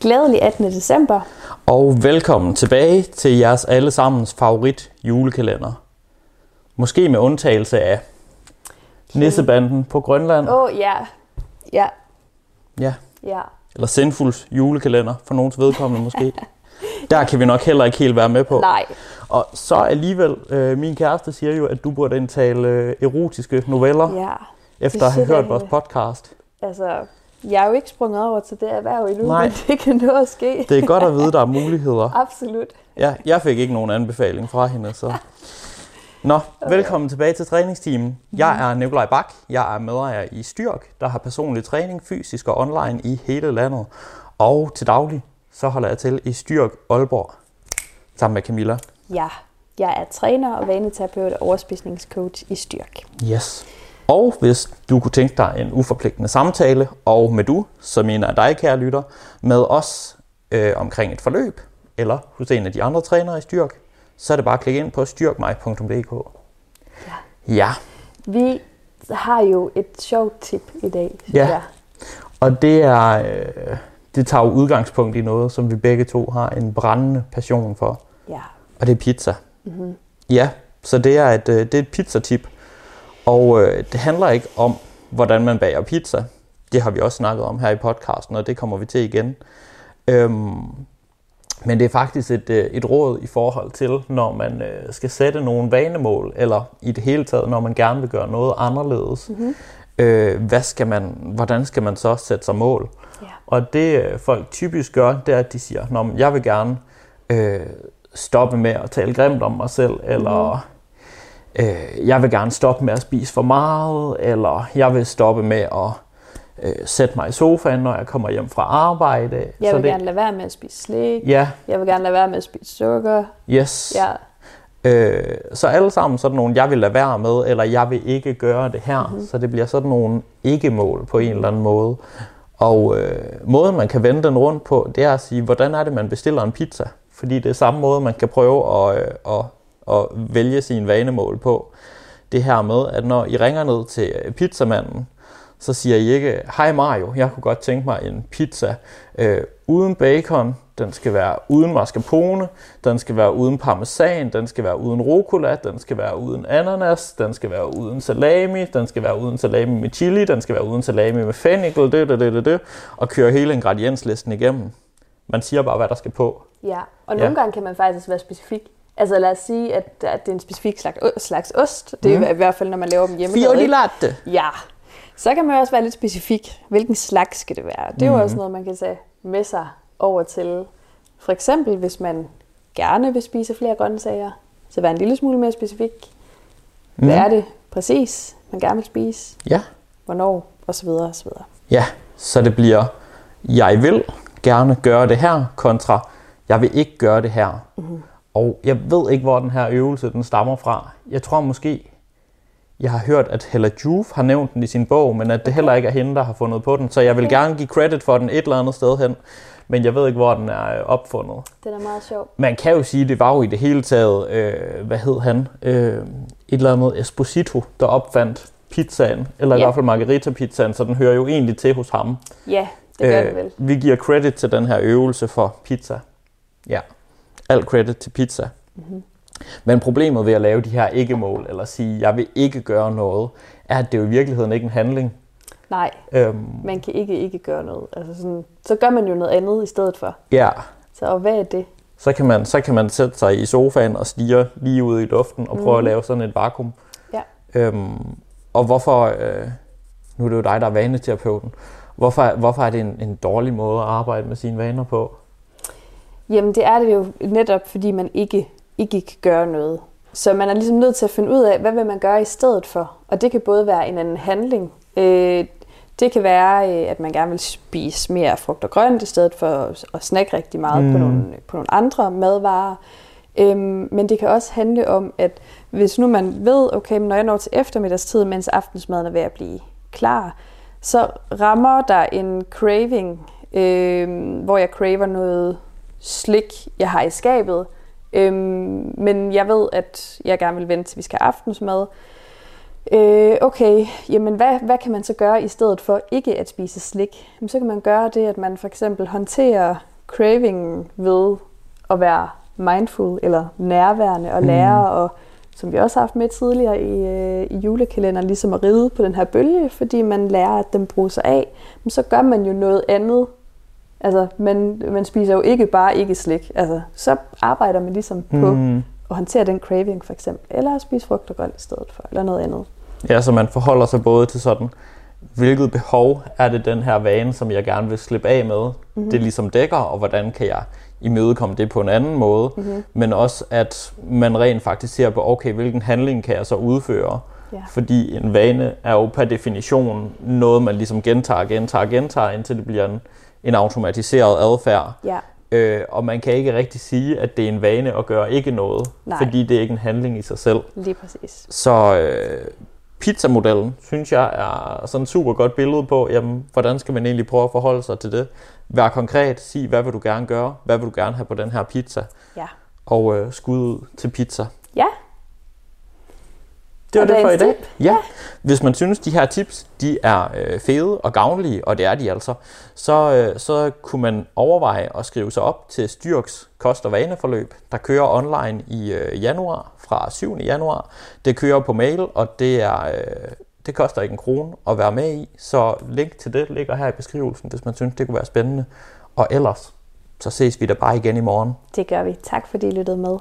Glædelig 18. december. Og velkommen tilbage til jeres allesammens favorit julekalender. Måske med undtagelse af Nissebanden på Grønland. Åh, oh, ja. Ja, Ja. ja. Eller Sindfuls julekalender, for nogens vedkommende måske. Der kan vi nok heller ikke helt være med på. Nej. Og så alligevel, øh, min kæreste siger jo, at du burde indtale øh, erotiske noveller, Ja, efter at have hørt vores podcast. altså, jeg er jo ikke sprunget over til det erhverv endnu, Nej. men det kan nå at ske. Det er godt at vide, der er muligheder. Absolut. Ja, jeg fik ikke nogen anbefaling fra hende, så... Nå, velkommen tilbage til træningsteamen. Jeg er Nikolaj Bak. Jeg er medejer i Styrk, der har personlig træning, fysisk og online i hele landet. Og til daglig, så holder jeg til i Styrk Aalborg, sammen med Camilla. Ja, jeg er træner og vaneterapeut og overspisningscoach i Styrk. Yes. Og hvis du kunne tænke dig en uforpligtende samtale, og med du, så mener jeg dig, kære lytter, med os øh, omkring et forløb, eller hos en af de andre trænere i Styrk, så er det bare at klikke ind på styrkmig.dk. Ja. Ja, Vi har jo et sjovt tip i dag, synes Ja. jeg. og det er øh, det tager jo udgangspunkt i noget, som vi begge to har en brændende passion for, Ja. og det er pizza. Mm-hmm. Ja, så det er et, øh, det er et pizzatip, og øh, det handler ikke om, hvordan man bager pizza. Det har vi også snakket om her i podcasten, og det kommer vi til igen. Øhm, men det er faktisk et, øh, et råd i forhold til, når man øh, skal sætte nogle vanemål, eller i det hele taget, når man gerne vil gøre noget anderledes. Mm-hmm. Øh, hvad skal man, hvordan skal man så sætte sig mål? Ja. Og det øh, folk typisk gør, det er, at de siger, Nå, men jeg vil gerne øh, stoppe med at tale grimt om mig selv, eller øh, jeg vil gerne stoppe med at spise for meget, eller jeg vil stoppe med at øh, sætte mig i sofaen, når jeg kommer hjem fra arbejde. Jeg så vil det, gerne lade være med at spise slik. Ja, Jeg vil gerne lade være med at spise sukker. yes. Ja, Øh, så alle sammen sådan nogle, jeg vil lade være med, eller jeg vil ikke gøre det her. Mm-hmm. Så det bliver sådan nogle ikke-mål på en eller anden måde. Og øh, måden, man kan vende den rundt på, det er at sige, hvordan er det, man bestiller en pizza? Fordi det er samme måde, man kan prøve at, øh, at, at vælge sine vanemål på. Det her med, at når I ringer ned til øh, pizzamanden, så siger I ikke, hej Mario, jeg kunne godt tænke mig en pizza øh, uden bacon, den skal være uden mascarpone, den skal være uden parmesan, den skal være uden rucola, den skal være uden ananas, den skal være uden salami, den skal være uden salami med chili, den skal være uden salami med fennikel, det, det, det, det, det, og køre hele ingredienslisten igennem. Man siger bare, hvad der skal på. ja. Og nogle Ja. gange kan man faktisk være specifik. Altså lad os sige, at, at det er en specifik slags, slags ost. Det er mm. i hvert fald, når man laver dem hjemme. Fiori latte. Ja. Så kan man også være lidt specifik. Hvilken slags skal det være? Det er jo Mhm. også noget, man kan tage med sig over til. For eksempel, hvis man gerne vil spise flere grøntsager, så være en lille smule mere specifik. Hvad Mhm. er det præcis, man gerne vil spise? Ja. Hvornår? Og så videre, og så videre. Ja, så det bliver, jeg vil gerne gøre det her, kontra, jeg vil ikke gøre det her. Mm-hmm. Og jeg ved ikke, hvor den her øvelse den stammer fra. Jeg tror måske, jeg har hørt, at Hella Juf har nævnt den i sin bog, men at det heller ikke er hende, der har fundet på den. Så jeg vil gerne give credit for den et eller andet sted hen, men jeg ved ikke, hvor den er øh, opfundet. Den er meget sjov. Man kan jo sige, at det var jo i det hele taget, øh, hvad hed han, øh, et eller andet Esposito, der opfandt pizzaen, eller i Ja. hvert fald margarita-pizzaen, så den hører jo egentlig til hos ham. Ja, det gør det vel. Vi giver credit til den her øvelse for pizza. Ja, alt credit til pizza. Mhm. Mm-hmm. Men problemet ved at lave de her ikke-mål, eller sige, jeg vil ikke gøre noget, er, at det jo i virkeligheden ikke en handling. Nej, Øhm, man kan ikke ikke gøre noget. Altså sådan, så gør man jo noget andet i stedet for. ja, Så og hvad er det? så kan, man, så kan man sætte sig i sofaen og stige lige ud i luften og prøve mm. at lave sådan et vakuum. Ja. Øhm, og hvorfor, øh, nu er det jo dig, der er vaneterapeuten, hvorfor, hvorfor er det en, en dårlig måde at arbejde med sine vaner på? Jamen det er det jo netop, fordi man ikke, ikke kan gøre noget. Så man er ligesom nødt til at finde ud af, hvad vil man gøre i stedet for. Og det kan både være en anden handling. Øh, det kan være, øh, at man gerne vil spise mere frugt og grønt, i stedet for at- snakke rigtig meget mm. på, nogle, på nogle andre madvarer. Øhm, men det kan også handle om, at hvis nu man ved, okay, når jeg når til eftermiddagstid, mens aftensmaden er ved at blive klar, så rammer der en craving, øh, hvor jeg craver noget slik, jeg har i skabet. Øhm, men jeg ved, at jeg gerne vil vente til vi skal have aftensmad. Øh, okay, jamen hvad, hvad kan man så gøre i stedet for ikke at spise slik? Jamen, så kan man gøre det, at man for eksempel håndterer cravingen ved at være mindful eller nærværende og lære, mm. og som vi også har haft med tidligere i, øh, i julekalenderen, ligesom at ride på den her bølge, fordi man lærer, at den bruger sig af. Men så gør man jo noget andet. Altså, man, man spiser jo ikke bare ikke slik. Altså, så arbejder man ligesom på mm. at håndtere den craving for eksempel, eller at spise frugt og grønt i stedet for, eller noget andet. Ja, så man forholder sig både til sådan, hvilket behov er det den her vane, som jeg gerne vil slippe af med, mm-hmm. det ligesom dækker, og hvordan kan jeg imødekomme det på en anden måde, mm-hmm. men også at man rent faktisk ser på, okay, hvilken handling kan jeg så udføre, ja. fordi en vane er jo per definition noget, man ligesom gentager, gentager, gentager, indtil det bliver en, en automatiseret adfærd. Ja. Øh, og man kan ikke rigtig sige, at det er en vane at gøre ikke noget, Nej. fordi det er ikke en handling i sig selv. Lige præcis. Så øh, pizzamodellen, synes jeg, er sådan et super godt billede på, jamen, hvordan skal man egentlig prøve at forholde sig til det. Vær konkret, sig, hvad vil du gerne gøre, hvad vil du gerne have på den her pizza, ja. og øh, skud til pizza. Det var det for i dag. Ja. ja. Hvis man synes, de her tips de er øh, fede og gavnlige, og det er de altså, så, øh, så kunne man overveje at skrive sig op til Styrks kost- og vaneforløb, der kører online i øh, januar, fra 7. januar. Det kører på mail, og det er... Øh, det koster ikke en krone at være med i, så link til det ligger her i beskrivelsen, hvis man synes, det kunne være spændende. Og ellers, så ses vi da bare igen i morgen. Det gør vi. Tak fordi I lyttede med.